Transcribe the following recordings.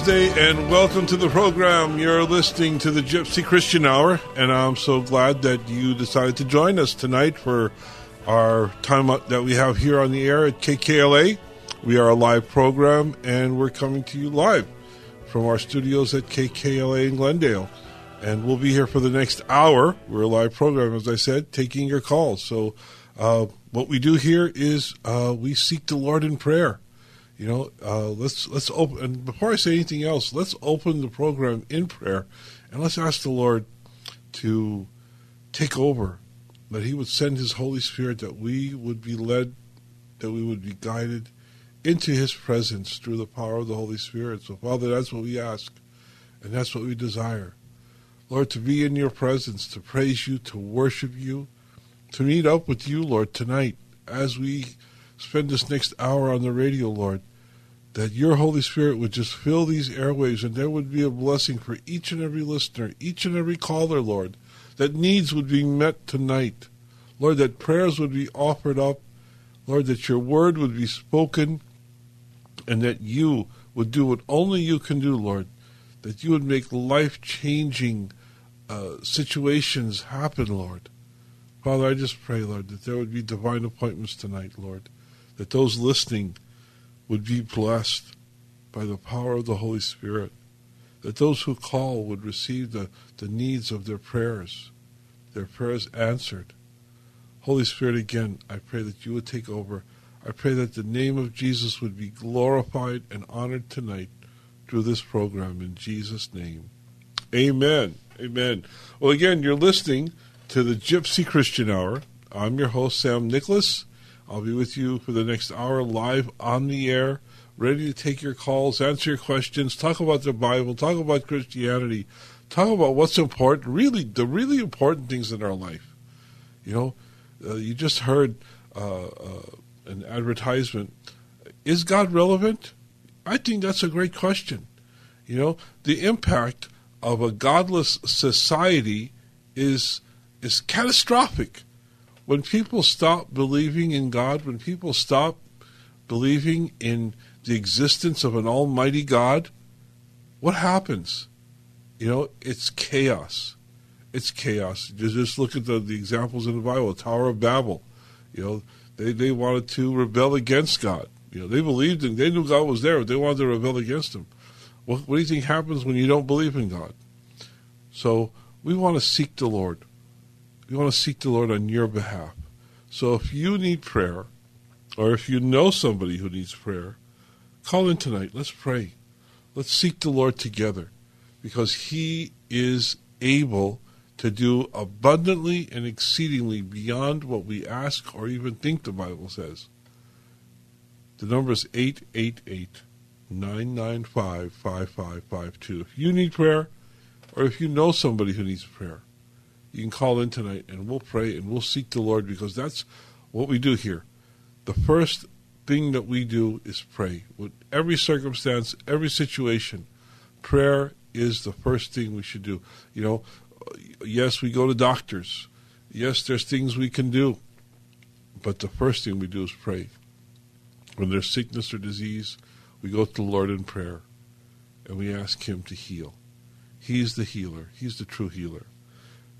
happy Lord's Day and welcome to the program. You're listening to the Gypsy Christian Hour, and I'm so glad that you decided to join us tonight for our time that we have here on the air at KKLA. We are a live program, and we're coming to you live from our studios at KKLA in Glendale. And we'll be here for the next hour. We're a live program, as I said, taking your calls. So, uh, what we do here is uh, we seek the Lord in prayer. You know, uh, let's let's open. And before I say anything else, let's open the program in prayer, and let's ask the Lord to take over, that He would send His Holy Spirit, that we would be led, that we would be guided into His presence through the power of the Holy Spirit. So, Father, that's what we ask, and that's what we desire, Lord, to be in Your presence, to praise You, to worship You, to meet up with You, Lord, tonight as we spend this next hour on the radio, Lord that your Holy Spirit would just fill these airwaves and there would be a blessing for each and every listener, each and every caller, Lord, that needs would be met tonight. Lord, that prayers would be offered up. Lord, that your word would be spoken and that you would do what only you can do, Lord, that you would make life changing uh, situations happen, Lord. Father, I just pray, Lord, that there would be divine appointments tonight, Lord, that those listening, would be blessed by the power of the Holy Spirit, that those who call would receive the, the needs of their prayers, their prayers answered. Holy Spirit, again, I pray that you would take over. I pray that the name of Jesus would be glorified and honored tonight through this program in Jesus' name. Amen. Amen. Well, again, you're listening to the Gypsy Christian Hour. I'm your host, Sam Nicholas. I'll be with you for the next hour live on the air, ready to take your calls, answer your questions, talk about the Bible, talk about Christianity, talk about what's important, really, the really important things in our life. You know, uh, you just heard uh, uh, an advertisement. Is God relevant? I think that's a great question. You know, the impact of a godless society is is catastrophic when people stop believing in God, when people stop believing in the existence of an almighty God, what happens? You know, it's chaos. It's chaos. Just look at the, the examples in the Bible, Tower of Babel. You know, they, they wanted to rebel against God. You know, they believed in, they knew God was there, but they wanted to rebel against him. What do you think happens when you don't believe in God? So we want to seek the Lord. We want to seek the Lord on your behalf. So if you need prayer, or if you know somebody who needs prayer, call in tonight. Let's pray. Let's seek the Lord together because He is able to do abundantly and exceedingly beyond what we ask or even think, the Bible says. The number is 888 995 5552. If you need prayer, or if you know somebody who needs prayer, you can call in tonight and we'll pray and we'll seek the Lord because that's what we do here. The first thing that we do is pray. With every circumstance, every situation, prayer is the first thing we should do. You know, yes, we go to doctors. Yes, there's things we can do. But the first thing we do is pray. When there's sickness or disease, we go to the Lord in prayer and we ask Him to heal. He's the healer, He's the true healer.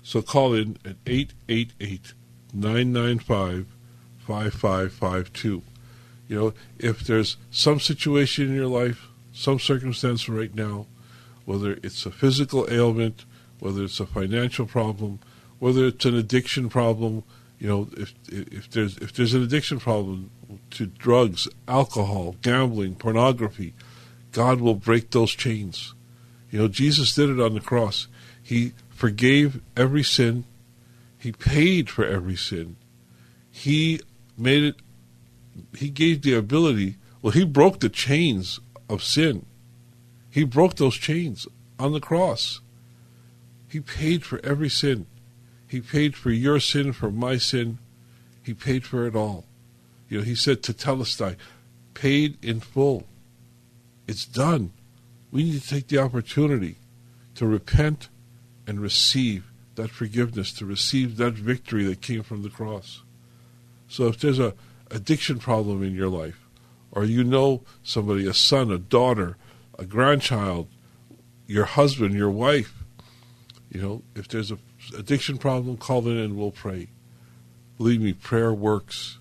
So call in at 888 995 5552. You know, if there's some situation in your life, some circumstance right now, whether it's a physical ailment, whether it's a financial problem, whether it's an addiction problem, you know, if if there's if there's an addiction problem to drugs, alcohol, gambling, pornography, God will break those chains. You know, Jesus did it on the cross. He forgave every sin. He paid for every sin. He made it he gave the ability well he broke the chains of sin. He broke those chains on the cross. He paid for every sin. He paid for your sin, for my sin. He paid for it all. You know, he said tetelestai, paid in full. It's done. We need to take the opportunity to repent and receive that forgiveness, to receive that victory that came from the cross. So if there's a addiction problem in your life, or you know somebody, a son, a daughter, a grandchild, your husband, your wife, you know, if there's a addiction problem, call in and we'll pray. Believe me, prayer works.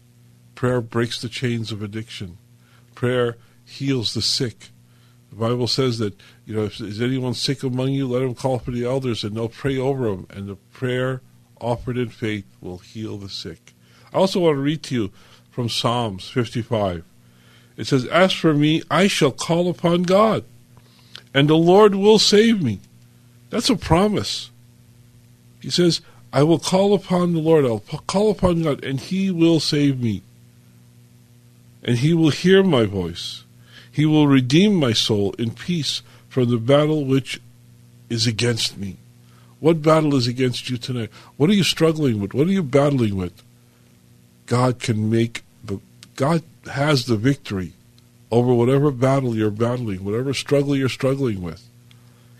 Prayer breaks the chains of addiction. Prayer heals the sick. The Bible says that, you know, if is anyone sick among you, let him call for the elders and they'll pray over him, and the prayer offered in faith will heal the sick. I also want to read to you from Psalms 55. It says, As for me, I shall call upon God, and the Lord will save me. That's a promise. He says, I will call upon the Lord, I'll call upon God, and He will save me. And He will hear my voice. He will redeem my soul in peace from the battle which is against me. What battle is against you tonight? What are you struggling with? What are you battling with? God can make the God has the victory over whatever battle you're battling, whatever struggle you're struggling with.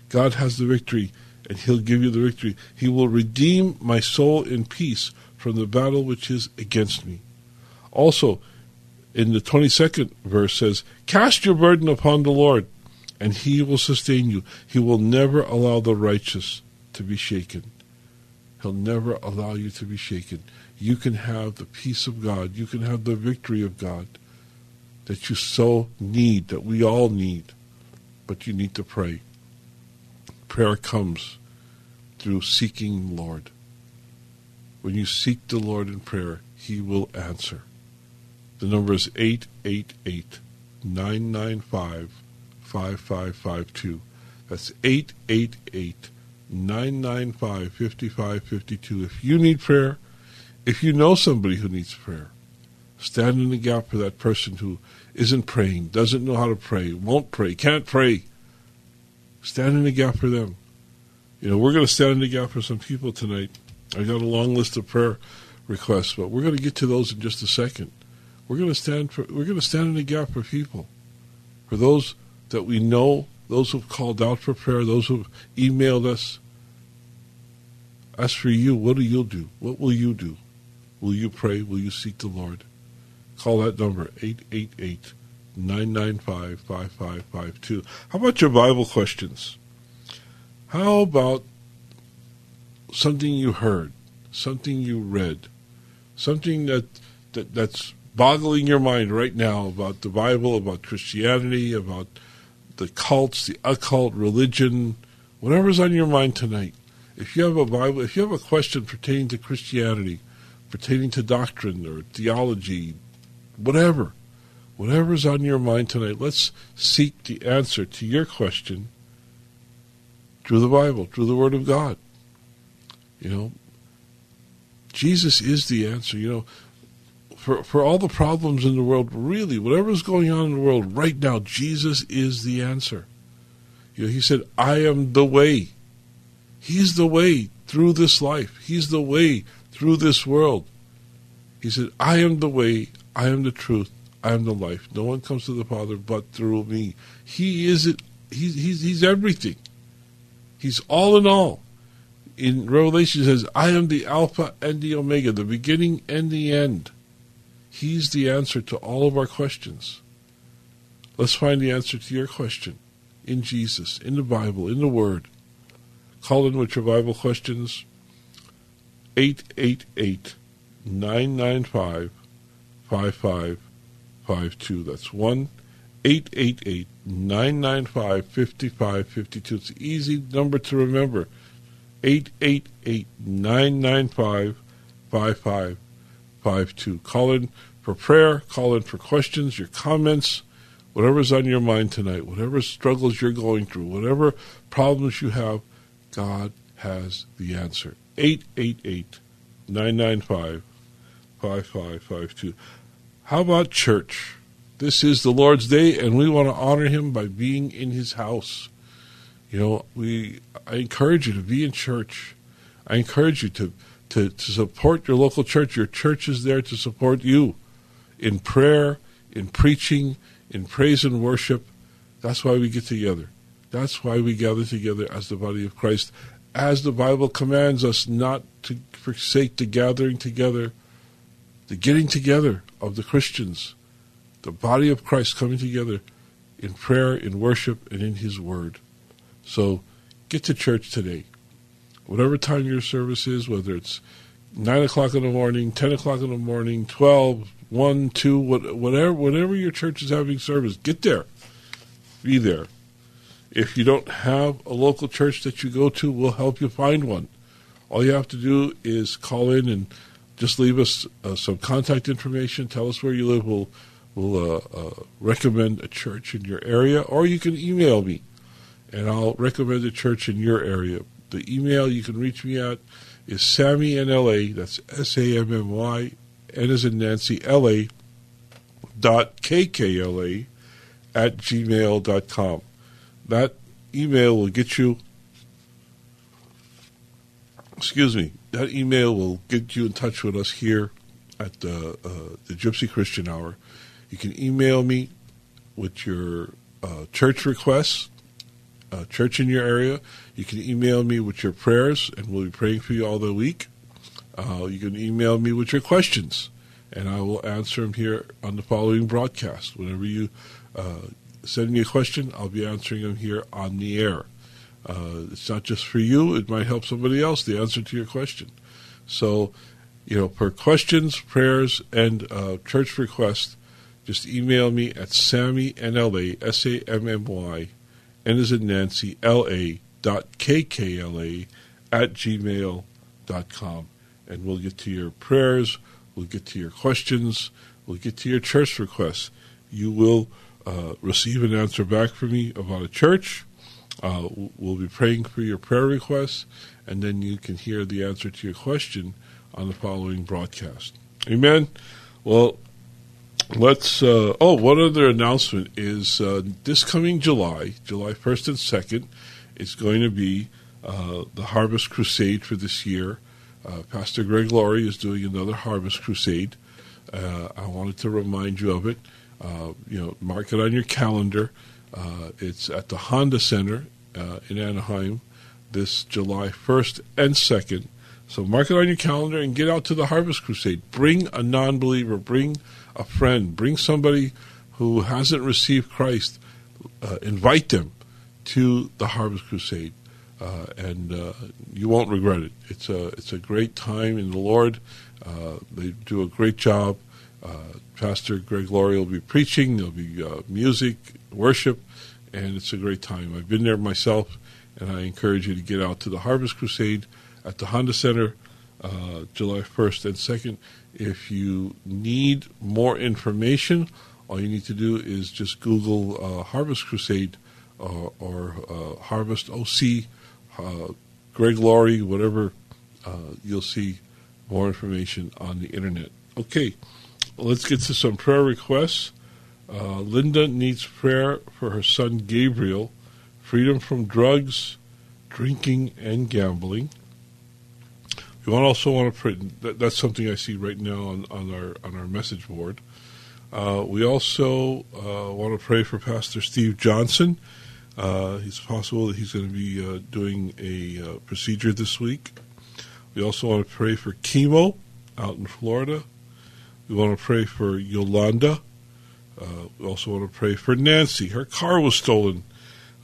God has the victory and he'll give you the victory. He will redeem my soul in peace from the battle which is against me. Also, in the 22nd verse says, Cast your burden upon the Lord, and he will sustain you. He will never allow the righteous to be shaken. He'll never allow you to be shaken. You can have the peace of God. You can have the victory of God that you so need, that we all need. But you need to pray. Prayer comes through seeking the Lord. When you seek the Lord in prayer, He will answer. The number is 888 995 5552. That's 888 995 5552. If you need prayer, if you know somebody who needs prayer, stand in the gap for that person who isn't praying, doesn't know how to pray, won't pray, can't pray. Stand in the gap for them. You know, we're going to stand in the gap for some people tonight. I got a long list of prayer requests, but we're going to get to those in just a second. We're going to stand for we're going to stand in the gap for people, for those that we know, those who've called out for prayer, those who've emailed us. As for you, what do you do? What will you do? Will you pray? Will you seek the Lord? Call that number 888 995 5552. How about your Bible questions? How about something you heard, something you read, something that, that that's boggling your mind right now about the Bible, about Christianity, about the cults, the occult, religion, whatever's on your mind tonight. If you have a Bible, if you have a question pertaining to Christianity, pertaining to doctrine or theology, whatever, whatever's on your mind tonight, let's seek the answer to your question through the Bible, through the Word of God. You know, Jesus is the answer. You know, for for all the problems in the world, really, whatever's going on in the world right now, Jesus is the answer. You know, he said, "I am the way." He's the way through this life. He's the way through this world. He said, "I am the way. I am the truth. I am the life. No one comes to the Father but through me." He is it. He's he's, he's everything. He's all in all. In Revelation, it says, I am the Alpha and the Omega, the beginning and the end. He's the answer to all of our questions. Let's find the answer to your question in Jesus, in the Bible, in the Word. Call in with your Bible questions. 888 995 5552. That's 1 888 995 5552. It's an easy number to remember. 888 995 5552. Call in for prayer, call in for questions, your comments, whatever's on your mind tonight, whatever struggles you're going through, whatever problems you have, God has the answer. 888 995 5552. How about church? This is the Lord's Day, and we want to honor Him by being in His house. You know, we I encourage you to be in church. I encourage you to, to, to support your local church. Your church is there to support you in prayer, in preaching, in praise and worship. That's why we get together. That's why we gather together as the body of Christ, as the Bible commands us not to forsake the gathering together, the getting together of the Christians the body of Christ coming together in prayer, in worship, and in His Word. So get to church today. Whatever time your service is, whether it's 9 o'clock in the morning, 10 o'clock in the morning, 12, 1, 2, whatever, whatever your church is having service, get there. Be there. If you don't have a local church that you go to, we'll help you find one. All you have to do is call in and just leave us uh, some contact information. Tell us where you live. We'll we'll uh, uh, recommend a church in your area, or you can email me, and I'll recommend a church in your area. The email you can reach me at is Sammy NLA, that's S A M M Y, N as in Nancy, L A, dot KKLA at gmail dot com. That email will get you, excuse me, that email will get you in touch with us here at the, uh, the Gypsy Christian Hour. You can email me with your uh, church requests, uh, church in your area. You can email me with your prayers, and we'll be praying for you all the week. Uh, you can email me with your questions, and I will answer them here on the following broadcast. Whenever you uh, send me a question, I'll be answering them here on the air. Uh, it's not just for you, it might help somebody else, the answer to your question. So, you know, for questions, prayers, and uh, church requests, just email me at Sammy, N-L-A, S-A-M-M-Y, N is in Nancy, L-A, dot K-K-L-A, at gmail dot com. And we'll get to your prayers, we'll get to your questions, we'll get to your church requests. You will uh, receive an answer back from me about a church. Uh, we'll be praying for your prayer requests, and then you can hear the answer to your question on the following broadcast. Amen. Well, let's. Uh, oh, one other announcement is uh, this coming July, July 1st and 2nd, it's going to be uh, the Harvest Crusade for this year. Uh, Pastor Greg Laurie is doing another Harvest Crusade. Uh, I wanted to remind you of it. Uh, you know, mark it on your calendar. it's at the Honda Center in Anaheim this July 1st and 2nd. So mark it on your calendar and get out to the Harvest Crusade. Bring a non believer, bring a friend, bring somebody who hasn't received Christ, uh, invite them to the Harvest Crusade, uh, and uh, you won't regret it. It's a it's a great time in the Lord. Uh, they do a great job. Uh, Pastor Greg Laurie will be preaching. There'll be uh, music, worship, and it's a great time. I've been there myself, and I encourage you to get out to the Harvest Crusade at the Honda Center, July 1st and 2nd. If you need more information, all you need to do is just Google uh, Harvest Crusade uh, or uh, Harvest OC, uh, Greg Laurie, whatever. Uh, you'll see more information on the internet. Okay, let's get to some prayer requests. Uh, Linda needs prayer for her son Gabriel, freedom from drugs, drinking, and gambling. We also want to pray. That, that's something I see right now on, on our on our message board. Uh, we also uh, want to pray for Pastor Steve Johnson. Uh, it's possible that he's going to be uh, doing a uh, procedure this week. We also want to pray for chemo out in Florida. We want to pray for Yolanda. Uh, we also want to pray for Nancy. Her car was stolen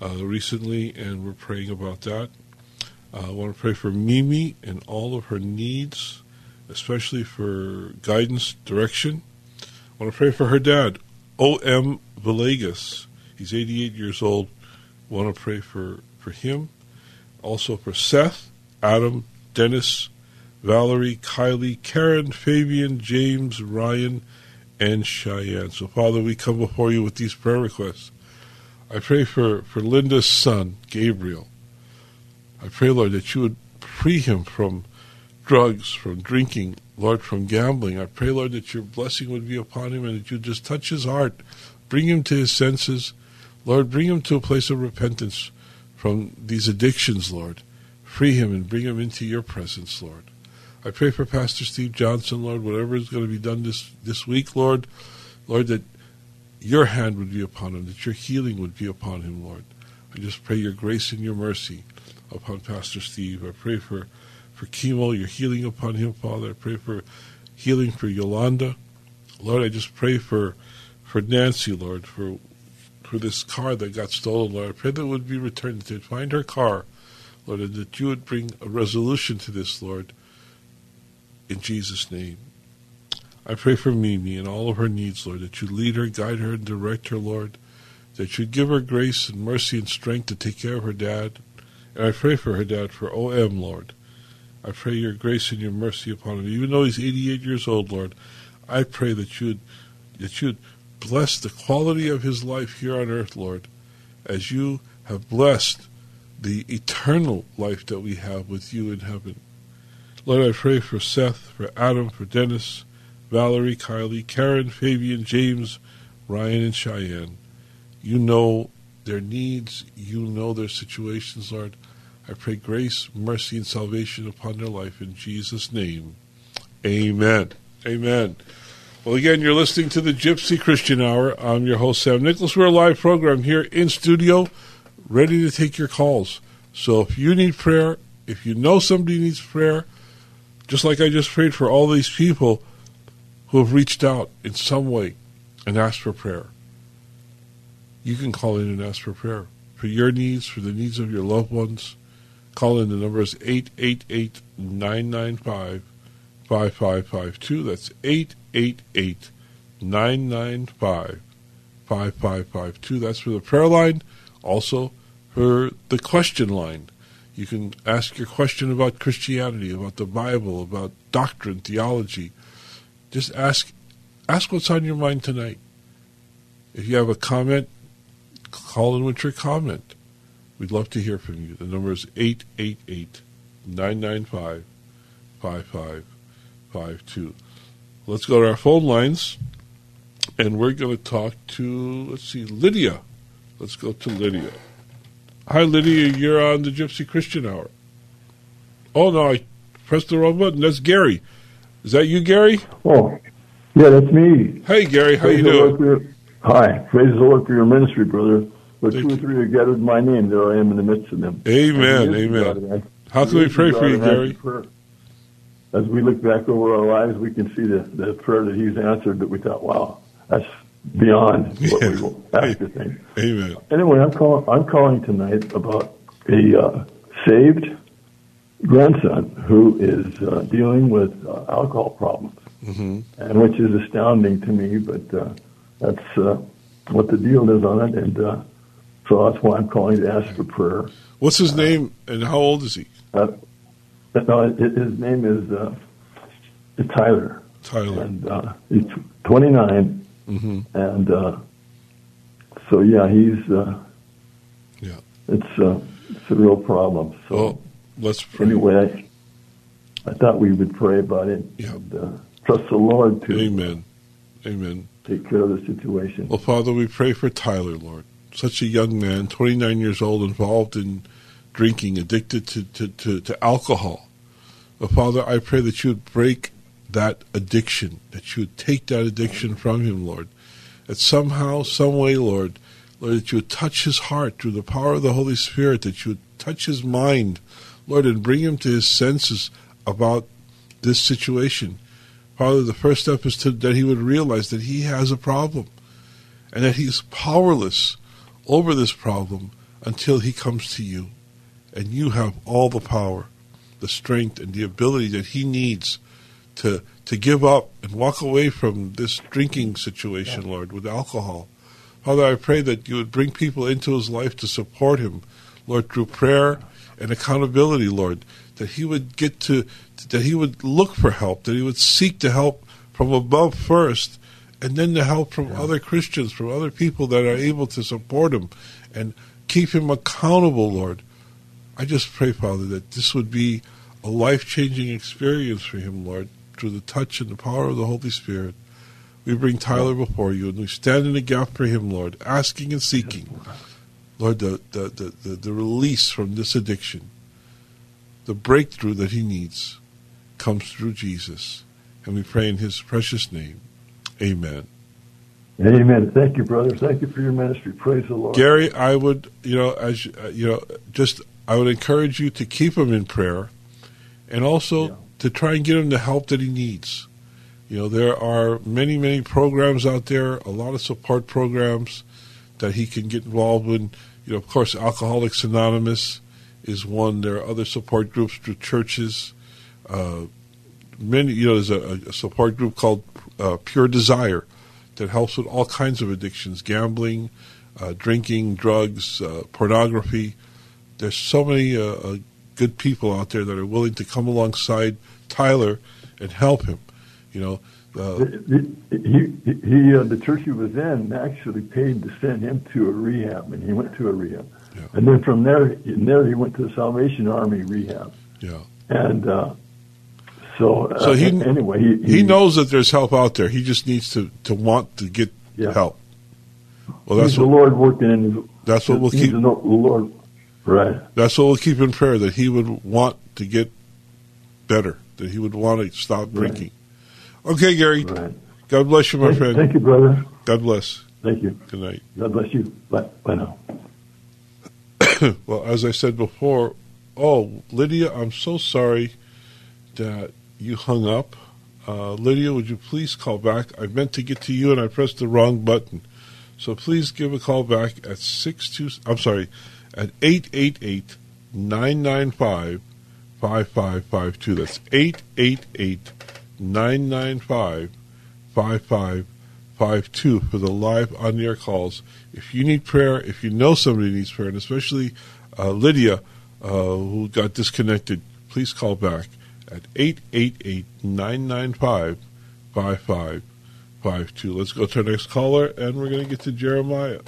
recently, and we're praying about that. Uh, I want to pray for Mimi and all of her needs, especially for guidance, direction. I want to pray for her dad, O.M. Villegas. He's 88 years old. I want to pray for, for him. Also for Seth, Adam, Dennis, Valerie, Kylie, Karen, Fabian, James, Ryan, and Cheyenne. So, Father, we come before you with these prayer requests. I pray for, for Linda's son, Gabriel. I pray, Lord, that you would free him from drugs, from drinking, Lord, from gambling. I pray, Lord, that your blessing would be upon him and that you just touch his heart, bring him to his senses. Lord, bring him to a place of repentance from these addictions, Lord. Free him and bring him into your presence, Lord. I pray for Pastor Steve Johnson, Lord, whatever is going to be done this, this week, Lord, Lord, that your hand would be upon him, that your healing would be upon him, Lord. I just pray your grace and your mercy upon Pastor Steve. I pray for, for chemo, your healing upon him, Father. I pray for healing for Yolanda. Lord, I just pray for for Nancy, Lord, for for this car that got stolen, Lord. I pray that it would be returned, to find her car, Lord, and that you would bring a resolution to this, Lord, in Jesus' name. I pray for Mimi and all of her needs, Lord, that you lead her, guide her, and direct her, Lord, that you give her grace and mercy and strength to take care of her dad. And I pray for her dad, for OM, Lord. I pray your grace and your mercy upon him. Even though he's 88 years old, Lord, I pray that you'd, that you'd bless the quality of his life here on earth, Lord, as you have blessed the eternal life that we have with you in heaven. Lord, I pray for Seth, for Adam, for Dennis, Valerie, Kylie, Karen, Fabian, James, Ryan, and Cheyenne. You know their needs, you know their situations, Lord. I pray grace, mercy, and salvation upon their life in Jesus' name. Amen. Amen. Well, again, you're listening to the Gypsy Christian Hour. I'm your host, Sam Nicholas. We're a live program here in studio, ready to take your calls. So if you need prayer, if you know somebody needs prayer, just like I just prayed for all these people who have reached out in some way and asked for prayer, you can call in and ask for prayer for your needs, for the needs of your loved ones. Call in. The number is 888 995 5552. That's 888 995 5552. That's for the prayer line. Also for the question line. You can ask your question about Christianity, about the Bible, about doctrine, theology. Just ask ask what's on your mind tonight. If you have a comment, call in with your comment. We'd love to hear from you. The number is 888 995 5552. Let's go to our phone lines, and we're going to talk to, let's see, Lydia. Let's go to Lydia. Hi, Lydia. You're on the Gypsy Christian Hour. Oh, no, I pressed the wrong button. That's Gary. Is that you, Gary? Oh, yeah, that's me. Hey, Gary. How Praise you doing? your- Hi. Praise the Lord for your ministry, brother. Thank two or three are gathered in my name, there I am in the midst of them. Amen, And he is amen. God, and I- How can we pray for you, Gary? As we look back over our lives, we can see the, the prayer that he's answered that we thought, wow, that's beyond what we will ask or think. Amen. Anyway, I'm calling. I'm calling tonight about a uh, saved grandson who is uh, dealing with uh, alcohol problems, hmm and which is astounding to me. But uh, that's uh, what the deal is on it, and uh, so that's why I'm calling to ask for prayer. What's his name and how old is he? Uh, no, his name is uh, Tyler, Tyler. and uh, he's 29, hmm and uh, so yeah, he's. Uh, Yeah. It's uh, it's a real problem. So. Well, let's pray. anyway, I, I thought we would pray about it Yeah. and uh, trust the Lord to Amen. Amen. take care of the situation. Well, Father, we pray for Tyler, Lord. Such a young man, 29 years old, involved in drinking, addicted to, to, to, to alcohol. But Father, I pray that you would break that addiction, that you would take that addiction from him, Lord. That somehow, some way, Lord, Lord, that you would touch his heart through the power of the Holy Spirit, that you would touch his mind, Lord, and bring him to his senses about this situation. Father, the first step is to, that he would realize that he has a problem and that he's powerless over this problem until he comes to you. And you have all the power, the strength, and the ability that he needs to, to give up and walk away from this drinking situation, yeah. Lord, with alcohol. Father, I pray that you would bring people into his life to support him, Lord, through prayer and accountability, Lord, that he would get to, that he would look for help, that he would seek to help from above first, and then the help from yeah. other Christians, from other people that are able to support him and keep him accountable, Lord. I just pray, Father, that this would be a life changing experience for him, Lord, through the touch and the power of the Holy Spirit. We bring Tyler before you and we stand in the gap for him, Lord, asking and seeking, Lord, the, the, the, the, the release from this addiction, the breakthrough that he needs comes through Jesus. And we pray in his precious name. Amen. Amen. Thank you, brother. Thank you for your ministry. Praise the Lord. Gary, I would, you know, as you know, just I would encourage you to keep him in prayer, and also yeah. to try and get him the help that he needs. You know, there are many, many programs out there, a lot of support programs that he can get involved in. You know, of course, Alcoholics Anonymous is one. There are other support groups through churches. Uh, many, you know, there's a, a support group called uh, Pure Desire that helps with all kinds of addictions gambling, uh, drinking, drugs, uh, pornography. There's so many uh, uh, good people out there that are willing to come alongside Tyler and help him. You know, uh, he, he, he the church he was in actually paid to send him to a rehab, and he went to a rehab. Yeah. And then from there, there he went to the Salvation Army rehab. Yeah. And uh, so, so he, anyway, he, he, he, knows that there's help out there. He just needs to, to want to get yeah. help. Well, that's he's what, the Lord working in his. That's what we'll keep. The Lord, right? That's what we'll keep in prayer that he would want to get better. That he would want to stop drinking. Right. Okay, Gary. Right. God bless you, my thank, friend. Thank you, brother. God bless. Thank you. Good night. God bless you. Bye. Bye now. well, as I said before, oh, Lydia, I'm so sorry that you hung up. Uh, Lydia, would you please call back? I meant to get to you and I pressed the wrong button. So please give a call back at six two. I'm sorry, at eight eight eight nine nine five five five five two. That's eight eight eight nine nine five five five five two for the live on air calls. If you need prayer, if you know somebody needs prayer, and especially uh, Lydia, uh, who got disconnected, please call back at 888-995-5552. Let's go to our next caller, and we're going to get to Jeremiah.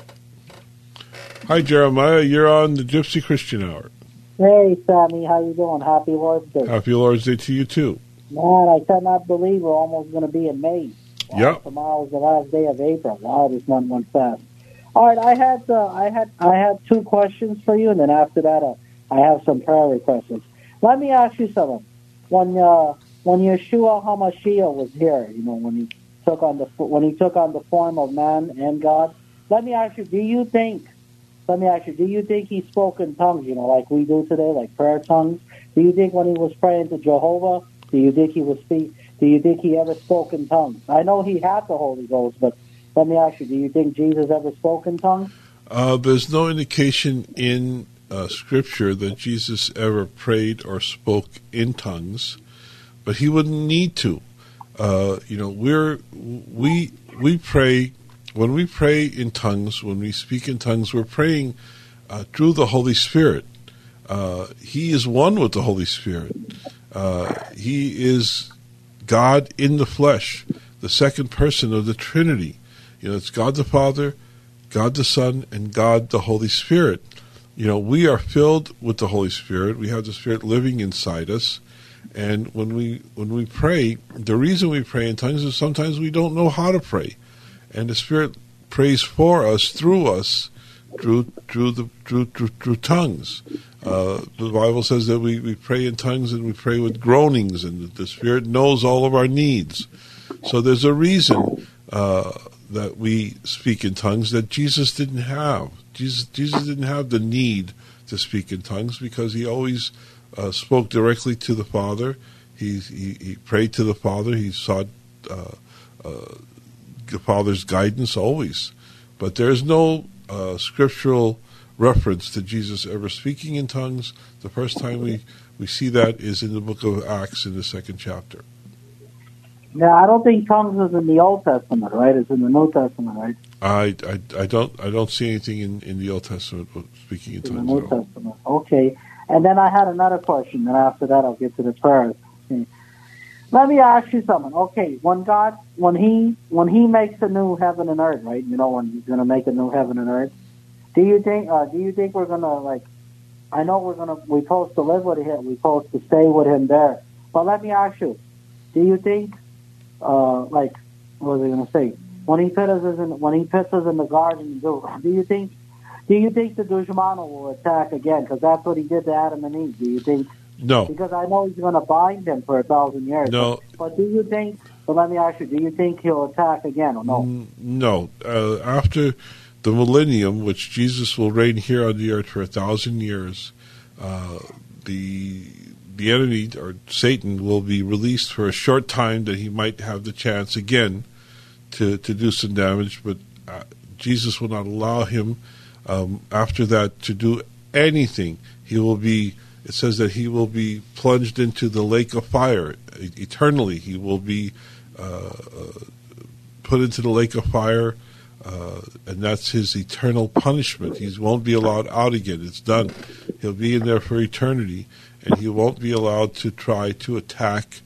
Hi, Jeremiah. You're on the Gypsy Christian Hour. Hey, Sammy. How you doing? Happy Lord's Day. Happy Lord's Day to you, too. Man, I cannot believe we're almost going to be in May. Wow, yep. Tomorrow's the last day of April. Wow, this month went fast. All right, I had uh, I had I had two questions for you, and then after that, uh, I have some prayer requests. Let me ask you something when uh, when Yeshua Hamashiach was here, you know, when he took on the when he took on the form of man and God. Let me ask you: Do you think? Let me ask you: Do you think he spoke in tongues? You know, like we do today, like prayer tongues. Do you think when he was praying to Jehovah, do you think he was speak? Do you think he ever spoke in tongues? I know he had the Holy Ghost, but let me ask you: Do you think Jesus ever spoke in tongues? Uh, there's no indication in uh, scripture that Jesus ever prayed or spoke in tongues, but he wouldn't need to. Uh, you know, we're we we pray when we pray in tongues, when we speak in tongues, we're praying uh, through the Holy Spirit. Uh, he is one with the Holy Spirit. Uh, he is God in the flesh, the second person of the Trinity. You know, it's God the Father, God the Son, and God the Holy Spirit. You know, we are filled with the Holy Spirit. We have the Spirit living inside us. And when we when we pray, the reason we pray in tongues is sometimes we don't know how to pray, and the Spirit prays for us through us, through through the through through, through tongues. Uh, the Bible says that we, we pray in tongues and we pray with groanings, and the Spirit knows all of our needs. So there's a reason uh, that we speak in tongues that Jesus didn't have. Jesus Jesus didn't have the need to speak in tongues because he always uh, spoke directly to the Father. He, he, he prayed to the Father. He sought uh, uh, the Father's guidance always. But there's no uh, scriptural reference to Jesus ever speaking in tongues. The first time we, we see that is in the book of Acts in the second chapter. Yeah, I don't think tongues is in the Old Testament, right? It's in the New Testament, right? I, I, I don't I don't see anything in, in the Old Testament speaking in In the tongues. All. Testament. Okay. And then I had another question, and after that I'll get to the prayers. Let me ask you something. Okay, when God, when He, when He makes a new heaven and earth, right? You know, when He's going to make a new heaven and earth. Do you think? Uh, do you think we're going to like? I know we're going to. We're supposed to live with Him. We're supposed to stay with Him there. But let me ask you. Do you think, uh, like, what was I going to say? When He puts us in, when He puts us in the garden, do, do you think? Do you think the Dushmano will attack again? Because that's what he did to Adam and Eve. Do you think? No, Because I know he's going to bind them for a thousand years. No. But, do you think? But let me ask you: Do you think he'll attack again or no? N- no. Uh, after the millennium, which Jesus will reign here on the earth for a thousand years, uh, the the enemy or Satan will be released for a short time that he might have the chance again to to do some damage, but uh, Jesus will not allow him um, after that to do anything. He will be. It says that he will be plunged into the lake of fire eternally. He will be uh, uh, put into the lake of fire, uh, and that's his eternal punishment. He won't be allowed out again. It's done. He'll be in there for eternity, and he won't be allowed to try to attack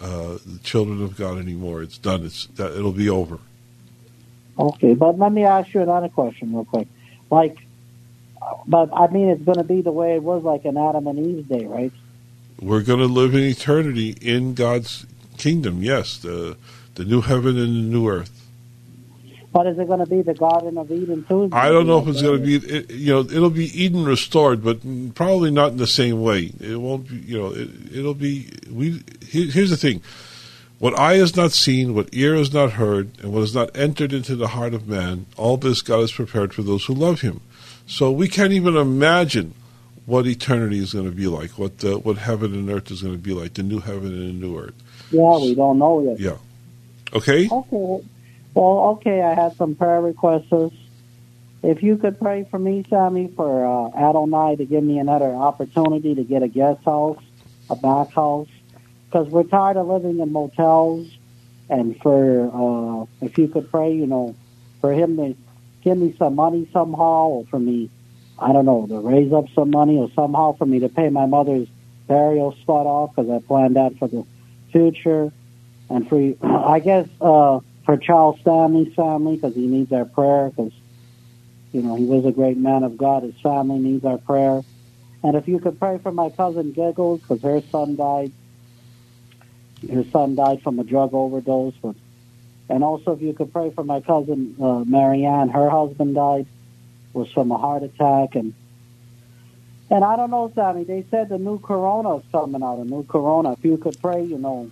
uh, the children of God anymore. It's done. It's that it'll be over. Okay, but let me ask you another question real quick. Like, but I mean, it's going to be the way it was like in Adam and Eve's day, right? We're going to live in eternity in God's kingdom. Yes, the the new heaven and the new earth. But is it going to be the Garden of Eden too? I don't know if it's going to be, it, you know, it'll be Eden restored, but probably not in the same way. It won't be, you know, it, it'll be. We here, here's the thing: what eye has not seen, what ear has not heard, and what has not entered into the heart of man, all this God has prepared for those who love Him. So we can't even imagine what eternity is going to be like, what the, what heaven and earth is going to be like, the new heaven and the new earth. Yeah, we don't know yet. Yeah. Okay. Okay. Well, okay, I had some prayer requests. If you could pray for me, Sammy, for uh, Adonai to give me another opportunity to get a guest house, a back house, because we're tired of living in motels. And for, uh, if you could pray, you know, for him to give me some money somehow, or for me, I don't know, to raise up some money, or somehow for me to pay my mother's burial spot off, because I planned that for the future. And for, I guess, uh, for Charles Stanley's family, because he needs our prayer, because, you know, he was a great man of God. His family needs our prayer. And if you could pray for my cousin Giggles, because her son died. Her son died from a drug overdose. But, and also if you could pray for my cousin uh, Marianne, her husband died, was from a heart attack. And and I don't know, Sammy, they said the new corona is coming out, a new corona. If you could pray, you know,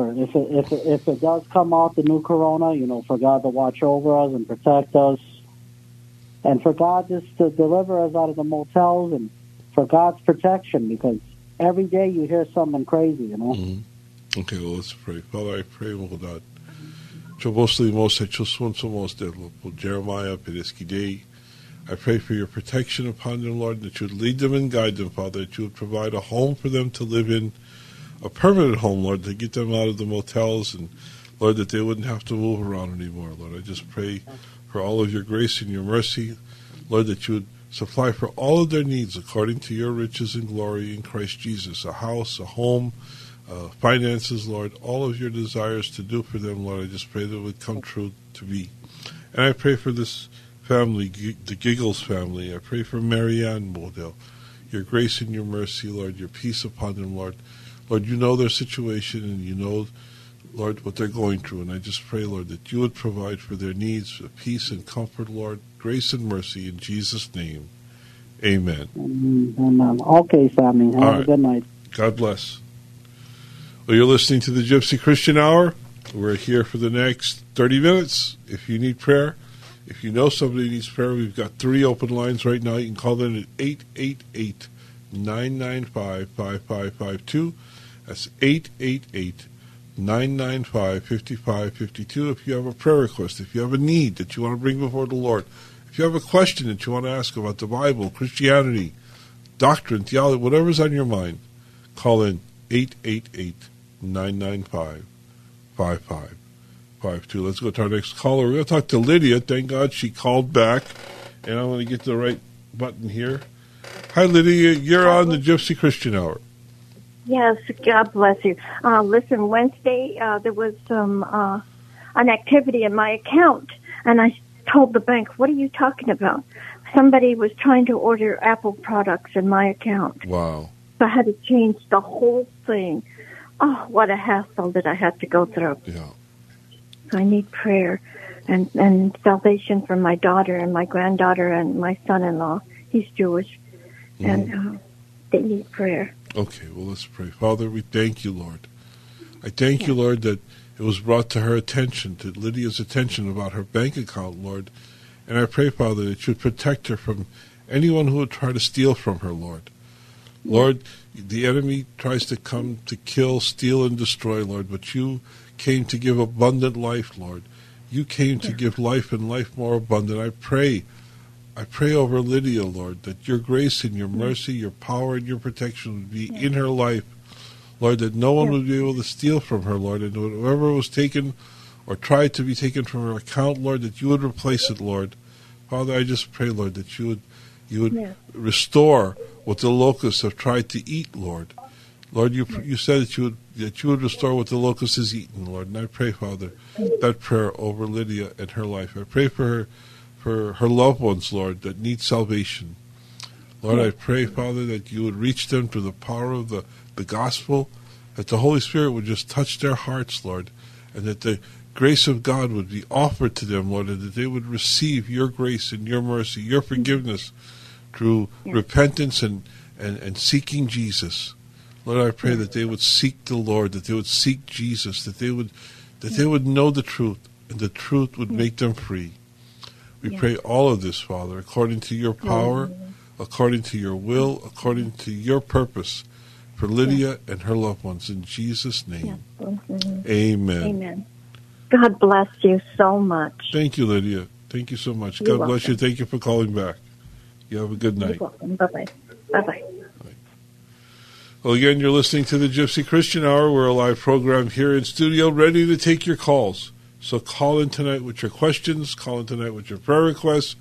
for if it, if it, if it does come out the new corona, you know, for God to watch over us and protect us, and for God just to deliver us out of the motels and for God's protection because every day you hear something crazy, you know. Mm-hmm. Okay, well, let's pray. Father, I pray, oh God. Jeremiah. I pray for your protection upon them, Lord, that you would lead them and guide them, Father, that you would provide a home for them to live in, a permanent home, Lord, to get them out of the motels, and Lord, that they wouldn't have to move around anymore, Lord. I just pray for all of your grace and your mercy, Lord, that you would supply for all of their needs according to your riches and glory in Christ Jesus, a house, a home, uh, finances, Lord, all of your desires to do for them, Lord. I just pray that it would come true to be. And I pray for this family, the Giggles family. I pray for Marianne Model, your grace and your mercy, Lord, your peace upon them, Lord. Lord, you know their situation and you know, Lord, what they're going through. And I just pray, Lord, that you would provide for their needs, peace and comfort, Lord, grace and mercy in Jesus' name. Amen. Amen. Okay, Sammy. Have a good night. God bless. Well, you're listening to the Gypsy Christian Hour. We're here for the next 30 minutes. If you need prayer, if you know somebody needs prayer, we've got three open lines right now. You can call them at 888 995 5552. That's 888 995 5552. If you have a prayer request, if you have a need that you want to bring before the Lord, if you have a question that you want to ask about the Bible, Christianity, doctrine, theology, whatever's on your mind, call in 888 995 5552. Let's go to our next caller. We're going to talk to Lydia. Thank God she called back. And I'm going to get the right button here. Hi, Lydia. You're on the Gypsy Christian Hour. Yes, God bless you. Uh, listen, Wednesday uh, there was some uh, an activity in my account, and I told the bank, "What are you talking about?" Somebody was trying to order Apple products in my account. Wow. So I had to change the whole thing. Oh, what a hassle that I had to go through. Yeah. So I need prayer and and salvation for my daughter and my granddaughter and my son-in-law. He's Jewish, and uh, they need prayer. Okay, well, let's pray. Father, we thank you, Lord. I thank you, Lord, that it was brought to her attention, to Lydia's attention about her bank account, Lord. And I pray, Father, that you would protect her from anyone who would try to steal from her, Lord. Lord, the enemy tries to come to kill, steal, and destroy, Lord, but you came to give abundant life, Lord. You came to give life and life more abundant. I pray, I pray over Lydia, Lord, that your grace and your mm. mercy, your power and your protection would be in her life, Lord, that no one would be able to steal from her, Lord, and whatever was taken or tried to be taken from her account, Lord, that you would replace it, Lord. Father, I just pray, Lord, that you would you would Yes. restore what the locusts have tried to eat, Lord. Lord, you you said that you would that you would restore what the locust has eaten, Lord. And I pray, Father, mm. that prayer over Lydia and her life. I pray for her for her loved ones, Lord, that need salvation. Lord, I pray, Father, that you would reach them through the power of the, the gospel, that the Holy Spirit would just touch their hearts, Lord, and that the grace of God would be offered to them, Lord, and that they would receive your grace and your mercy, your forgiveness through repentance and, and, and seeking Jesus. Lord, I pray that they would seek the Lord, that they would seek Jesus, that they would that they would know the truth, and the truth would make them free. We pray all of this, Father, according to your power, according to your will, according to your purpose for Lydia and her loved ones. In Jesus' name, amen. Amen. God bless you so much. Thank you, Lydia. Thank you so much. You're God bless you. Thank you for calling back. You have a good night. You're welcome. Bye bye. Bye bye. Well, again, you're listening to the Gypsy Christian Hour. We're a live program here in studio, ready to take your calls. So call in tonight with your questions. Call in tonight with your prayer requests.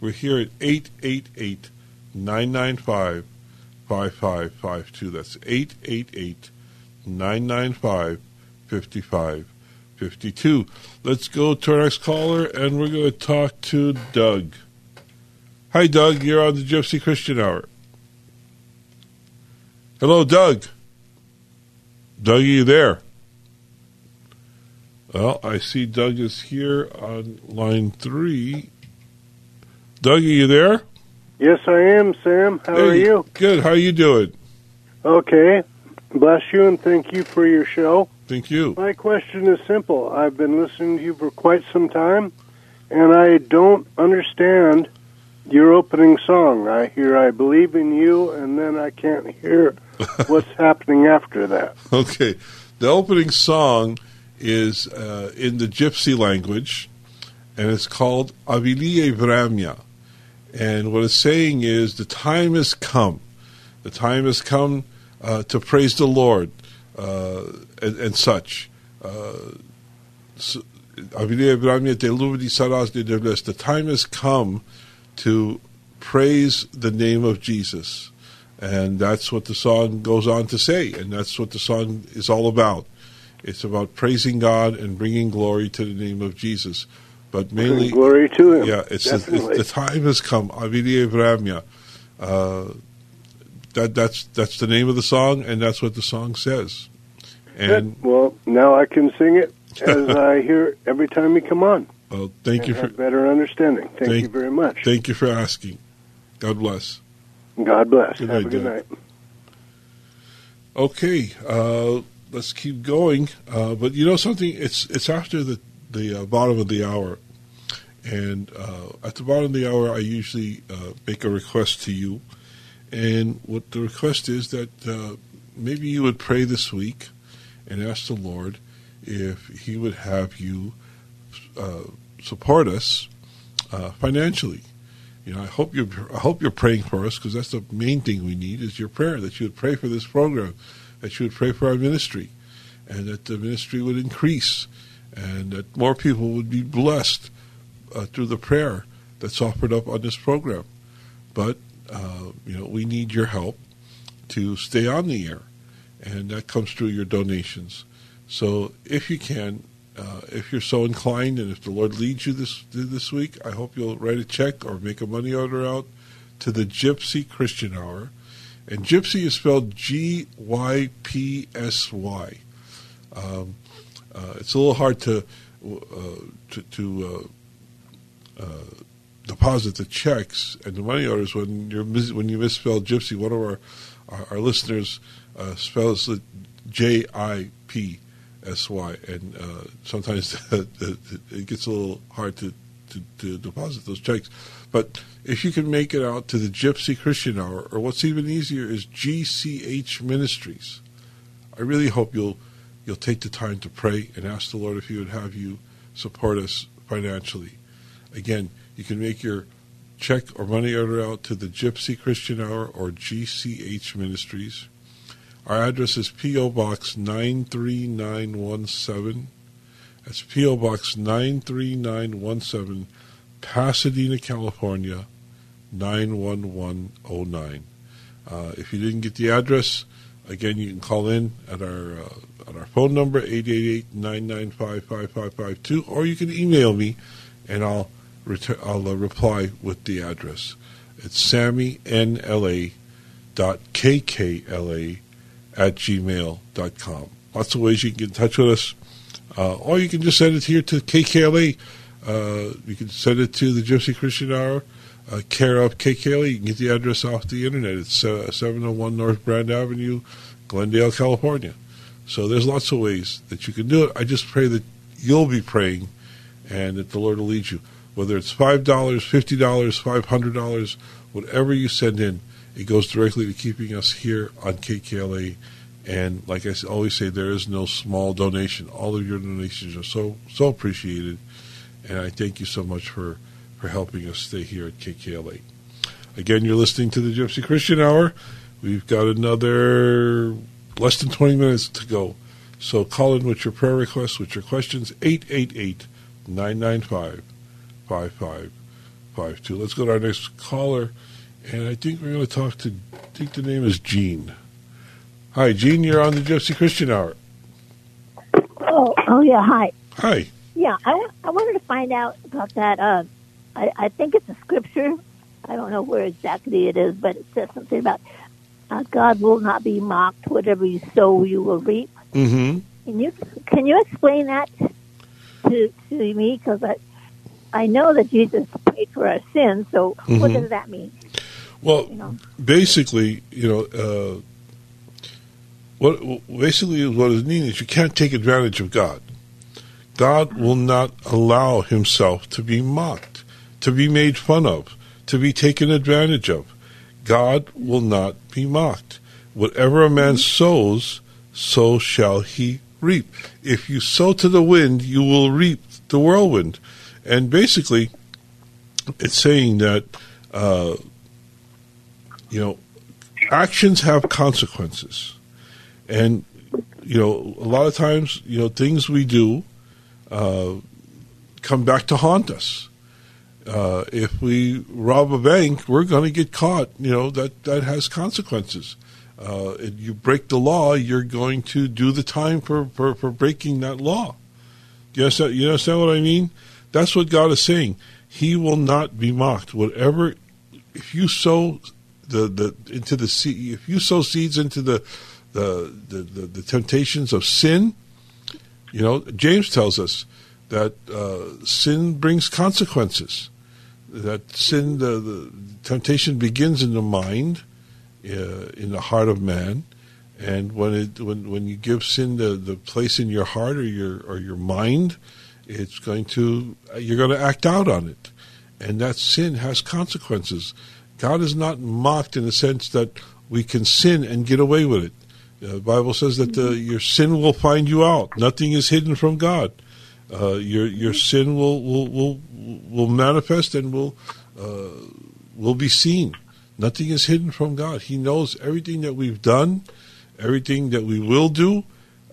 We're here at 888 995 5552. That's 888 995 5552. Let's go to our next caller, and we're going to talk to Doug. Hi, Doug. You're on the Gypsy Christian Hour. Hello, Doug. Doug, are you there? Well, I see Doug is here on line three. Doug, are you there? Yes, I am, Sam. How are you? Good. How are you doing? Okay. Bless you and thank you for your show. Thank you. My question is simple. I've been listening to you for quite some time, and I don't understand your opening song. I hear I believe in you, and then I can't hear what's happening after that. Okay. The opening song is uh, in the Gypsy language, and it's called Avili Evramia. And what it's saying is the time has come. The time has come uh, to praise the Lord uh, and, and such. Uh, so-. The time has come to praise the name of Jesus. And that's what the song goes on to say, and that's what the song is all about. It's about praising God and bringing glory to the name of Jesus. But mainly, Glory to Him. yeah, it's the, Definitely. the time has come. Evramia. Uh, that that's that's the name of the song, and that's what the song says. And well, now I can sing it as I hear every time you come on. uh, thank you for better understanding. Thank, Thank- you very much. thank you for asking. God bless. God bless. Good have night, a good Doug. night. Okay, uh, let's keep going. Uh, but you know something? It's it's after the the uh, bottom of the hour, and uh, at the bottom of the hour, I usually uh, make a request to you. And what the request is that uh, maybe you would pray this week and ask the Lord if He would have you uh, support us financially. You know, I hope you're I hope you're praying for us because that's the main thing we need is your prayer that you would pray for this program, that you would pray for our ministry, and that the ministry would increase, and that more people would be blessed uh, through the prayer that's offered up on this program. But uh, you know, we need your help to stay on the air, and that comes through your donations. So if you can, uh, if you're so inclined, and if the Lord leads you this this week, I hope you'll write a check or make a money order out to the Gypsy Christian Hour. And Gypsy is spelled G Y P S Y. Um, uh, it's a little hard to uh, to, to uh, uh, deposit the checks and the money orders when you when you misspell Gypsy. One of our our, our listeners uh, spells it J I P S Y, and sometimes it gets a little hard to, to, to, deposit those checks. But if you can make it out to the Gypsy Christian Hour, or what's even easier is GCH Ministries, I really hope you'll you'll take the time to pray and ask the Lord if He would have you support us financially. Again, you can make your check or money order out to the Gypsy Christian Hour or GCH Ministries. Our address is P.O. Box 93917. That's P.O. Box 93917, Pasadena, California 91109. Uh, if you didn't get the address, again, you can call in at our uh, at our phone number 888-995-5552, or you can email me, and I'll ret- I'll uh, reply with the address. It's sammynla dot kkla at gmail.com. Lots of ways you can get in touch with us. Uh, or you can just send it here to KKLA. Uh, you can send it to the Gypsy Christian Hour, uh, care of KKLA. You can get the address off the internet. It's uh, 701 North Brand Avenue, Glendale, California. So there's lots of ways that you can do it. I just pray that you'll be praying and that the Lord will lead you. Whether it's $5, $50, $500, whatever you send in, it goes directly to keeping us here on KKLA. And like I always say, there is no small donation. All of your donations are so so appreciated, and I thank you so much for for helping us stay here at KKLA. Again, you're listening to the Gypsy Christian Hour. We've got another less than 20 minutes to go. So call in with your prayer requests, with your questions, 888 995 5552. Let's go to our next caller and I think we're going to talk to. I think the name is Jean. Hi, Jean. You're on the Gypsy Christian Hour. Oh, oh yeah. Hi. Hi. Yeah, I, I wanted to find out about that. Uh, I, I think it's a scripture. I don't know where exactly it is, but it says something about uh, God will not be mocked. Whatever you sow, you will reap. Mm-hmm. Can you can you explain that to to me? Because I I know that Jesus paid for our sins. So mm-hmm. what does that mean? Well, you know? basically, you know, uh, what basically what is meaning is you can't take advantage of God. God will not allow Himself to be mocked, to be made fun of, to be taken advantage of. God will not be mocked. Whatever a man sows, so shall he reap. If you sow to the wind, you will reap the whirlwind. And basically, it's saying that uh, you know, actions have consequences. And, you know, a lot of times, you know, things we do come back to haunt us. Uh, if we rob a bank, we're going to get caught. You know, that, that has consequences. Uh, you break the law, you're going to do the time for, for, for breaking that law. You understand, you understand what I mean? That's what God is saying. He will not be mocked. Whatever, if you sow the, the into the. If you sow seeds into the the, the, the, the temptations of sin, you know, James tells us that uh, sin brings consequences. That sin, the, the temptation begins in the mind, uh, in the heart of man, And when it when when you give sin the, the place in your heart or your or your mind, it's going to you're going to act out on it, and that sin has consequences. God is not mocked in the sense that we can sin and get away with it. The Bible says that the, your sin will find you out. Nothing is hidden from God. Uh, your your sin will will will, will manifest and will uh, will be seen. Nothing is hidden from God. He knows everything that we've done, everything that we will do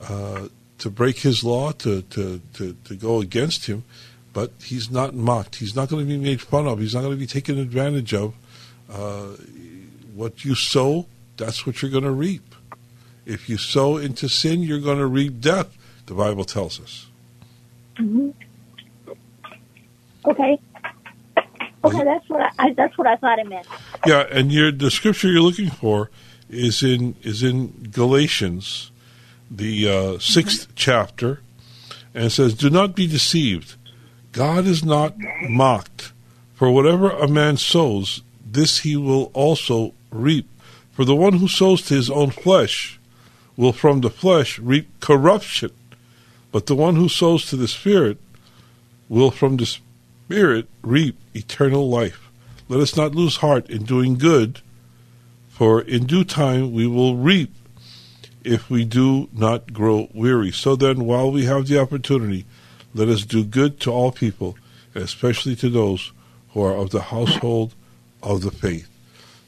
uh, to break His law, to, to, to, to go against Him. But He's not mocked. He's not going to be made fun of. He's not going to be taken advantage of. Uh, what you sow, that's what you're going to reap. If you sow into sin, you're going to reap death. The Bible tells us. Mm-hmm. Okay. Okay, that's what I, that's what I thought it meant. Yeah, and your the scripture you're looking for is in is in Galatians, the uh, 6th mm-hmm. chapter, and it says, "Do not be deceived. God is not mocked. For whatever a man sows, this he will also reap. For the one who sows to his own flesh will from the flesh reap corruption, but the one who sows to the Spirit will from the Spirit reap eternal life. Let us not lose heart in doing good, for in due time we will reap if we do not grow weary. So then, while we have the opportunity, let us do good to all people, especially to those who are of the household of the faith.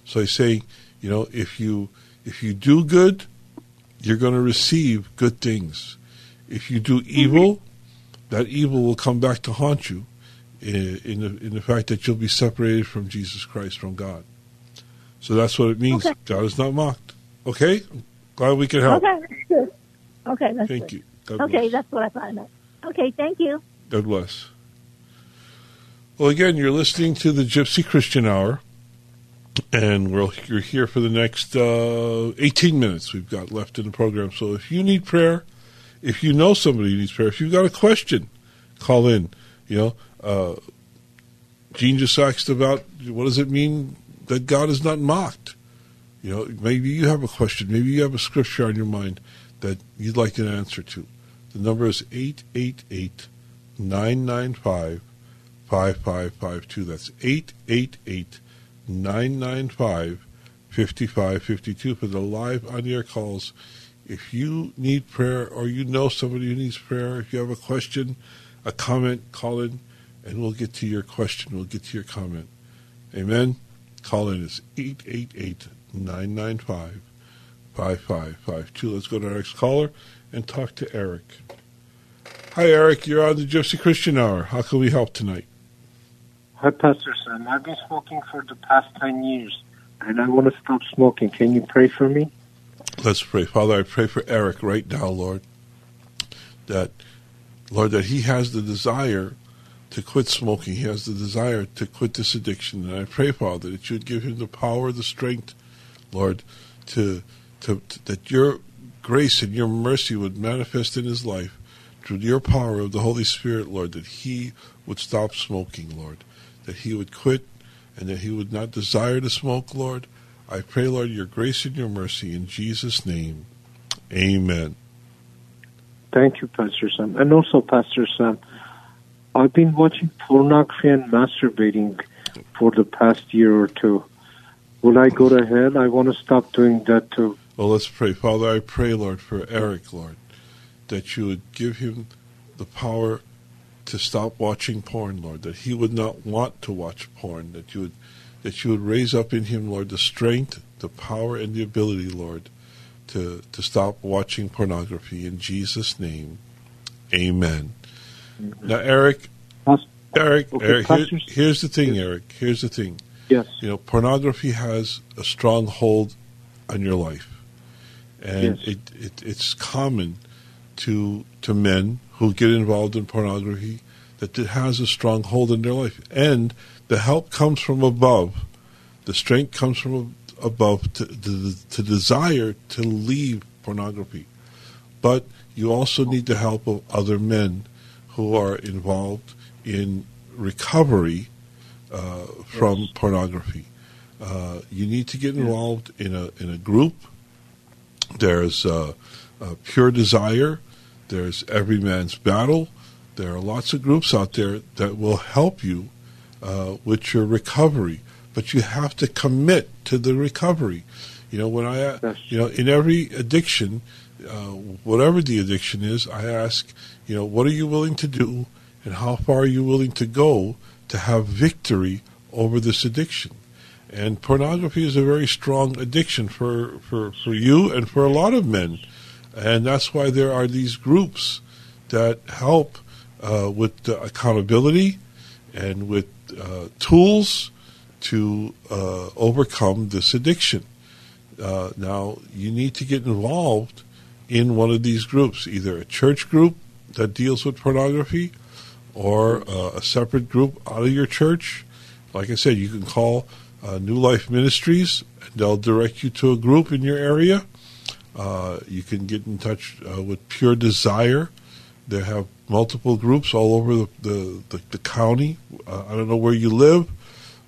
So he's saying, you know, if you if you do good, you're going to receive good things. If you do evil, that evil will come back to haunt you in, in the, in the fact that you'll be separated from Jesus Christ, from God. So that's what it means. Okay. God is not mocked. Okay? I'm glad we can help. Okay, that's good. Okay, that's Thank good. you. God okay, bless. that's what I thought I meant. Okay, thank you. God bless. Well, again, you're listening to the Gypsy Christian Hour, and we're, you're here for the next uh, 18 minutes we've got left in the program. So if you need prayer, if you know somebody who needs prayer, if you've got a question, call in. You know, uh, Gene just asked about what does it mean that God is not mocked. You know, maybe you have a question, maybe you have a scripture on your mind that you'd like an answer to. The number is 888 995 5552. That's 888 995 5552 for the live on air calls. If you need prayer or you know somebody who needs prayer, if you have a question, a comment, call in and we'll get to your question. We'll get to your comment. Amen. Call in is 888 995 5552. Let's go to our next caller and talk to Eric. Hi, Eric. You're on the Gypsy Christian Hour. How can we help tonight? Hi, Pastor Sam. I've been smoking for the past 10 years, and I want to stop smoking. Can you pray for me? Let's pray. Father, I pray for Eric right now, Lord, that, Lord, that he has the desire to quit smoking. He has the desire to quit this addiction. And I pray, Father, that you would give him the power, the strength, Lord, to, to, to that your grace and your mercy would manifest in his life through your power of the Holy Spirit, Lord, that he would stop smoking, Lord, that he would quit and that he would not desire to smoke, Lord. I pray, Lord, your grace and your mercy in Jesus' name. Amen. Thank you, Pastor Sam. And also, Pastor Sam, I've been watching pornography and masturbating for the past year or two. Will I go to hell? I want to stop doing that too. Well, let's pray. Father, I pray, Lord, for Eric, Lord, that you would give him the power to stop watching porn, Lord, that he would not want to watch porn, that you would that you would raise up in him, Lord, the strength, the power, and the ability, Lord, to, to stop watching pornography. In Jesus' name, amen. Mm-hmm. Now, Eric, Eric, okay, Eric here, here's the thing, Eric. Here's the thing. Yes. You know, pornography has a strong hold on your life, and yes. it, it it's common to to men who get involved in pornography that it has a strong hold in their life, and the help comes from above. The strength comes from above to, to, to desire to leave pornography, but you also need the help of other men who are involved in recovery uh, from yes. pornography. Uh, you need to get involved in a in a group there's uh, Pure Desire, there's Every Man's Battle. There are lots of groups out there that will help you uh, with your recovery, but you have to commit to the recovery. You know, when I, Yes. you know, in every addiction, uh, whatever the addiction is, I ask, you know, what are you willing to do, and how far are you willing to go to have victory over this addiction? And pornography is a very strong addiction for, for, for you and for a lot of men. And that's why there are these groups that help uh, with accountability and with uh, tools to uh, overcome this addiction. Uh, now, you need to get involved in one of these groups, either a church group that deals with pornography or uh, a separate group out of your church. Like I said, you can call uh, New Life Ministries, and they'll direct you to a group in your area. Uh, you can get in touch uh, with Pure Desire. They have multiple groups all over the, the, the, the county. Uh, I don't know where you live,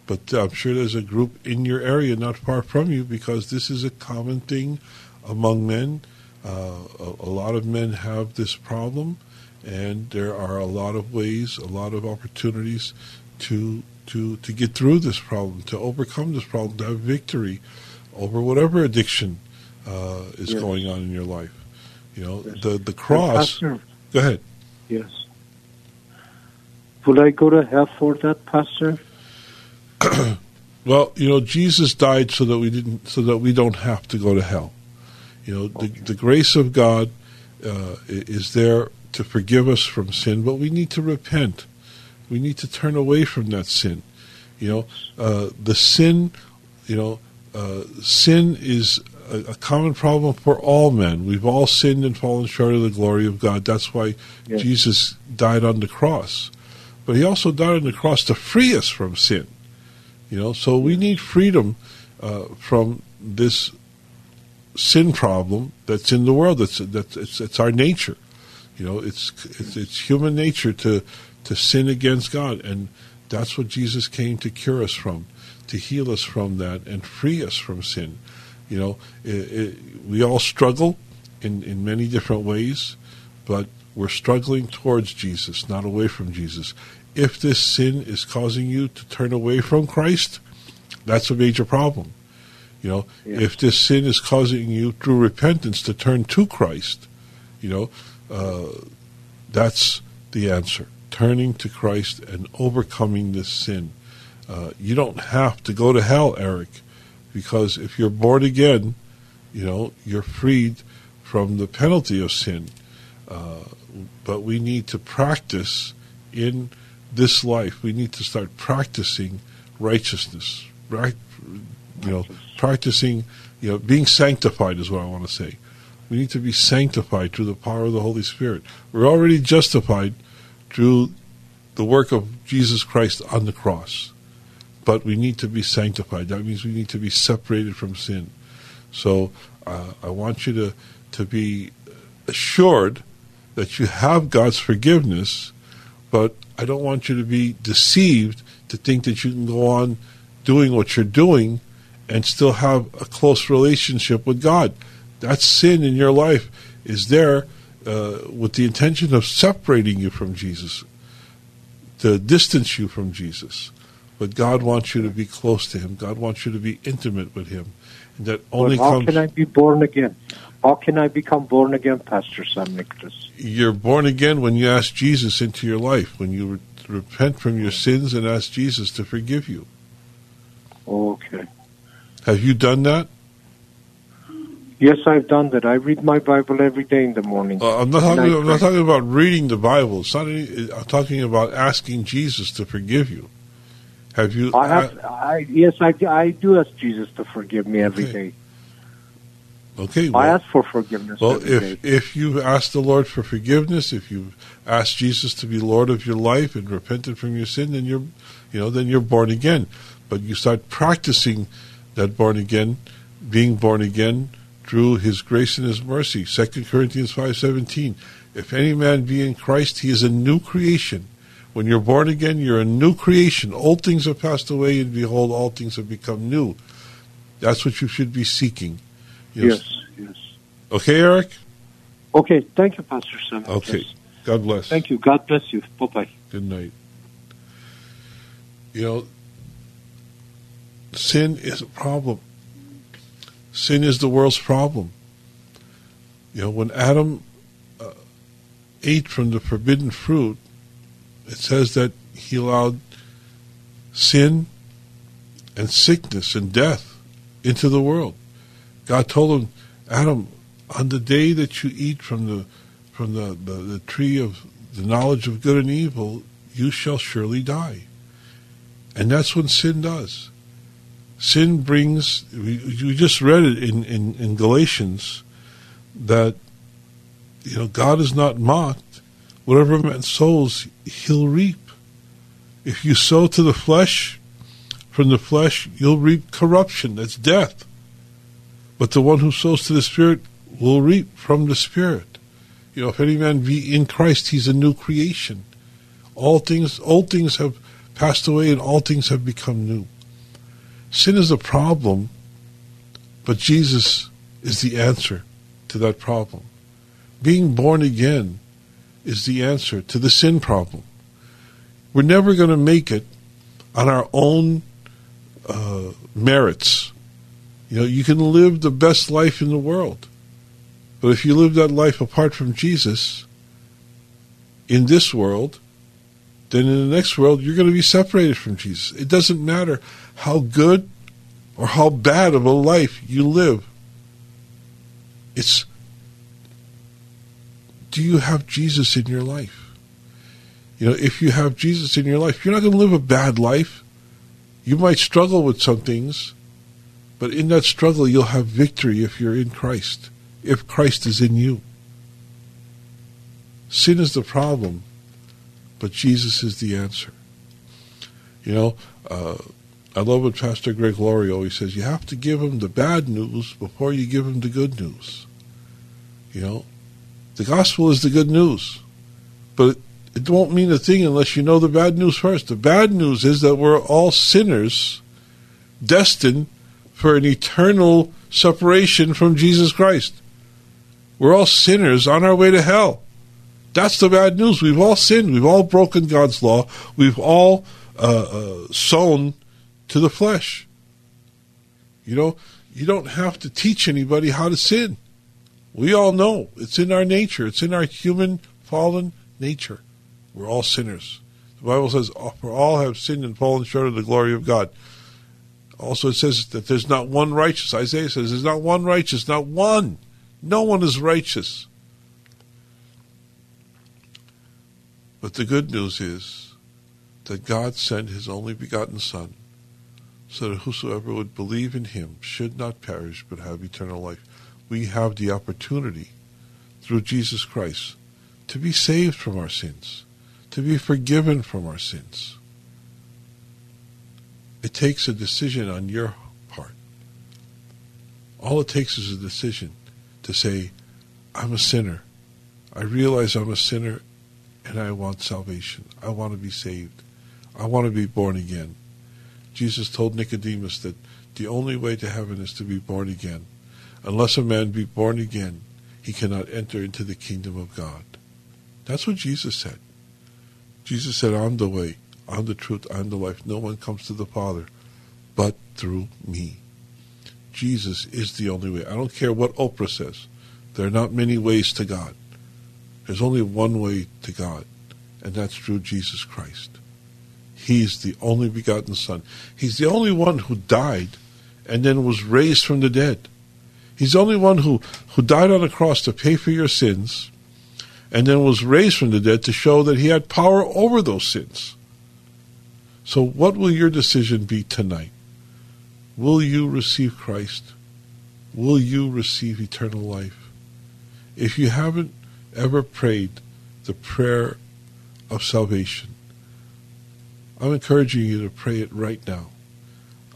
but I'm sure there's a group in your area not far from you because this is a common thing among men. Uh, a, a lot of men have this problem, and there are a lot of ways, a lot of opportunities to to to get through this problem, to overcome this problem, to have victory over whatever addiction uh, is Yes. going on in your life. You know, Yes. the the cross. Pastor, Go ahead. yes. Would I go to hell for that, Pastor? Well, you know, Jesus died so that we didn't, so that we don't have to go to hell. You know, the, the grace of God uh, is there to forgive us from sin, but we need to repent. We need to turn away from that sin. You know, uh, the sin, you know, uh, sin is a, a common problem for all men. We've all sinned and fallen short of the glory of God. That's why Yes. Jesus died on the cross. But he also died on the cross to free us from sin. You know, so we need freedom uh, from this sin problem that's in the world. That's that's it's, it's our nature. You know, it's, it's it's human nature to to sin against God, and that's what Jesus came to cure us from, to heal us from that, and free us from sin. You know, it, it, we all struggle in in many different ways, but we're struggling towards Jesus, not away from Jesus. If this sin is causing you to turn away from Christ, that's a major problem. You know, Yeah. if this sin is causing you through repentance to turn to Christ, you know, uh, that's the answer. Turning to Christ and overcoming this sin. Uh, you don't have to go to hell, Eric, because if you're born again, you know, you're freed from the penalty of sin. Uh, but we need to practice in this life. We need to start practicing righteousness, right? You know, practicing, you know, being sanctified is what I want to say. We need to be sanctified through the power of the Holy Spirit. We're already justified through the work of Jesus Christ on the cross. But we need to be sanctified. That means we need to be separated from sin. So uh, I want you to, to be assured that you have God's forgiveness, but I don't want you to be deceived to think that you can go on doing what you're doing and still have a close relationship with God. That sin in your life is there uh, with the intention of separating you from Jesus, to distance you from Jesus. But God wants you to be close to Him. God wants you to be intimate with Him. And that only But how comes. can I be born again? How can I become born again, Pastor Sam Nicholas? you're born again when you ask Jesus into your life, when you re- repent from your sins and ask Jesus to forgive you. Okay. Have you done that? Yes, I've done that. I read my Bible every day in the morning. Uh, I'm not talking. I'm not talking about reading the Bible. It's not any, I'm talking about asking Jesus to forgive you. Have you? I have. Uh, I yes, I, I do ask Jesus to forgive me every Okay. day. okay. I ask for forgiveness well, every if day. if you've asked the Lord for forgiveness, if you've asked Jesus to be Lord of your life and repented from your sin, then you're, you know, then you're born again. But you start practicing that born again, being born again through His grace and His mercy. Second Corinthians five seventeen. If any man be in Christ, he is a new creation. When you're born again, you're a new creation. Old things have passed away, and behold, all things have become new. That's what you should be seeking. Know, Yes, yes. Okay, Eric? Okay, thank you, Pastor Sam. Okay. Yes. God bless. Thank you. God bless you. Bye bye. Good night. You know, sin is a problem. Sin is the world's problem. You know, when Adam uh, ate from the forbidden fruit, it says that he allowed sin and sickness and death into the world. God told him, Adam, on the day that you eat from the from the, the, the tree of the knowledge of good and evil, you shall surely die. And that's what sin does. Sin brings, we, we just read it in, in, in Galatians, that, you know, God is not mocked. Whatever man sows, he'll reap. If you sow to the flesh, from the flesh, you'll reap corruption. That's death. But the one who sows to the Spirit will reap from the Spirit. You know, if any man be in Christ, he's a new creation. All things, old things have passed away and all things have become new. Sin is a problem, but Jesus is the answer to that problem. Being born again is the answer to the sin problem. We're never going to make it on our own uh, merits. You know, you can live the best life in the world, but if you live that life apart from Jesus in this world, then in the next world you're going to be separated from Jesus. It doesn't matter how good or how bad of a life you live. It's do you have Jesus in your life? You know, if you have Jesus in your life, you're not going to live a bad life. You might struggle with some things, but in that struggle you'll have victory if you're in Christ, if Christ is in you. Sin is the problem, but Jesus is the answer. You know, uh, I love what Pastor Greg Laurie always says. You have to give him the bad news before you give him the good news. You know, the gospel is the good news, but it, it won't mean a thing unless you know the bad news first. The bad news is that we're all sinners destined for an eternal separation from Jesus Christ. We're all sinners on our way to hell. That's the bad news. We've all sinned. We've all broken God's law. We've all uh, uh, sown to the flesh. You know, you don't have to teach anybody how to sin. We all know it's in our nature. It's in our human fallen nature. We're all sinners. The Bible says, oh, "For all have sinned and fallen short of the glory of God." Also, it says that there's not one righteous. Isaiah says, "There's not one righteous, not one. No one is righteous." But the good news is that God sent His only begotten Son, so that whosoever would believe in Him should not perish but have eternal life. We have the opportunity through Jesus Christ to be saved from our sins, to be forgiven from our sins. It takes a decision on your part. All it takes is a decision to say, I'm a sinner. I realize I'm a sinner and I want salvation. I want to be saved. I want to be born again. Jesus told Nicodemus that the only way to heaven is to be born again. Unless a man be born again, he cannot enter into the kingdom of God. That's what Jesus said. Jesus said, I'm the way, I'm the truth, I'm the life. No one comes to the Father but through me. Jesus is the only way. I don't care what Oprah says. There are not many ways to God. There's only one way to God, and that's through Jesus Christ. He's the only begotten Son. He's the only one who died and then was raised from the dead. He's the only one who, who died on the cross to pay for your sins and then was raised from the dead to show that he had power over those sins. So, what will your decision be tonight? Will you receive Christ? Will you receive eternal life? If you haven't ever prayed the prayer of salvation, I'm encouraging you to pray it right now.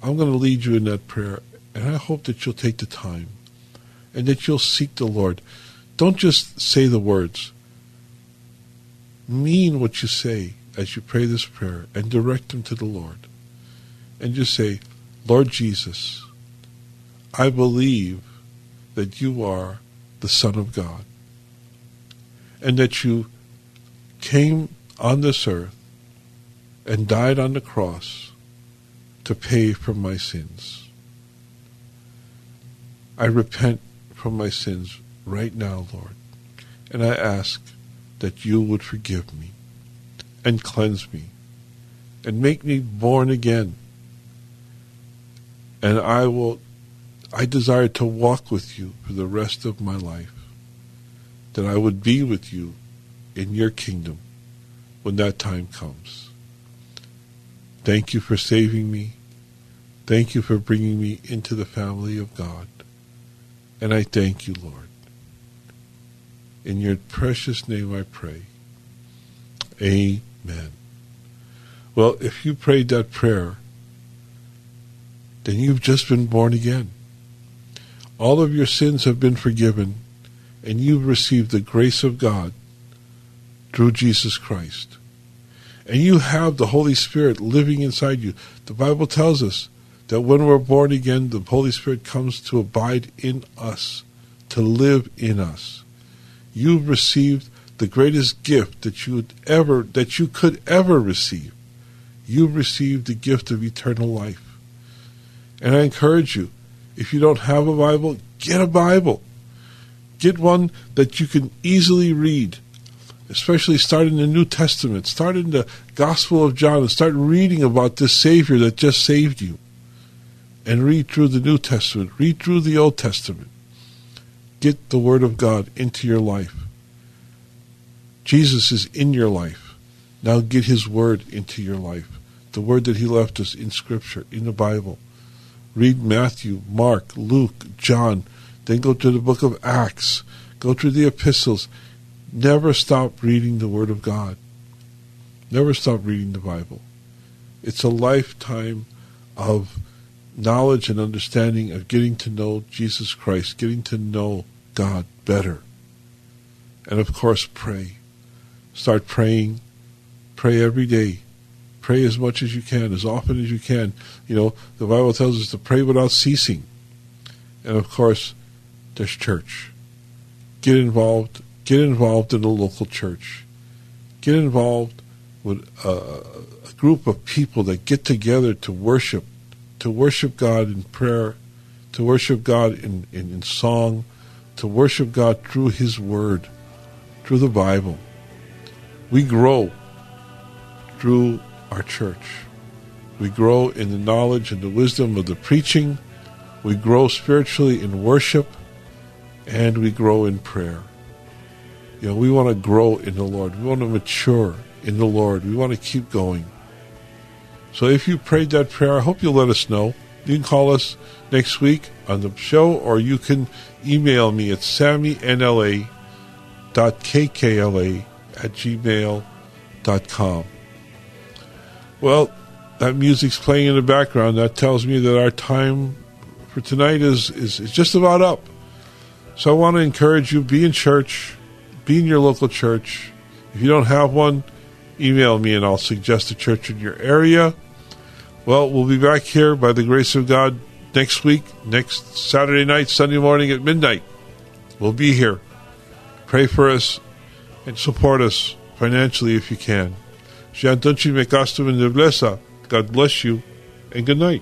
I'm going to lead you in that prayer, and I hope that you'll take the time and that you'll seek the Lord. Don't just say the words. Mean what you say as you pray this prayer and direct them to the Lord. And just say, Lord Jesus, I believe that you are the Son of God, and that you came on this earth and died on the cross to pay for my sins. I repent from my sins right now, Lord, and I ask that you would forgive me and cleanse me and make me born again. And I will, I desire to walk with you for the rest of my life, that I would be with you in your kingdom when that time comes. Thank you for saving me. Thank you for bringing me into the family of God. And I thank you, Lord. In your precious name I pray. Amen. Well, if you prayed that prayer, then you've just been born again. All of your sins have been forgiven, and you've received the grace of God through Jesus Christ. And you have the Holy Spirit living inside you. The Bible tells us that when we're born again, the Holy Spirit comes to abide in us, to live in us. You've received the greatest gift that you ever that you could ever receive. You've received the gift of eternal life. And I encourage you, if you don't have a Bible, get a Bible. Get one that you can easily read especially start in the New Testament, start in the Gospel of John, and start reading about this Savior that just saved you. And read through the New Testament, read through the Old Testament. Get the Word of God into your life. Jesus is in your life. Now get His Word into your life. The Word that He left us in Scripture, in the Bible. Read Matthew, Mark, Luke, John. Then go to the book of Acts. Go through the epistles Never stop reading the Word of God. Never stop reading the Bible. It's a lifetime of knowledge and understanding of getting to know Jesus Christ, getting to know God better. And of course, pray. Start praying. Pray every day. Pray as much as you can, as often as you can. You know, the Bible tells us to pray without ceasing. And of course, there's church. Get involved Get involved in a local church. Get involved with a, a group of people that get together to worship, to worship God in prayer, to worship God in, in, in song, to worship God through His Word, through the Bible. We grow through our church. We grow in the knowledge and the wisdom of the preaching. We grow spiritually in worship. And we grow in prayer. You know, we want to grow in the Lord. We want to mature in the Lord. We want to keep going. So if you prayed that prayer, I hope you'll let us know. You can call us next week on the show, or you can email me at sammynla.kkla at gmail.com. Well, that music's playing in the background. That tells me that our time for tonight is, is, is just about up. So I want to encourage you, be in church, be in your local church. If you don't have one, email me and I'll suggest a church in your area. Well, we'll be back here by the grace of God next week, next Saturday night, Sunday morning at midnight. We'll be here. Pray for us and support us financially if you can. God bless you and good night.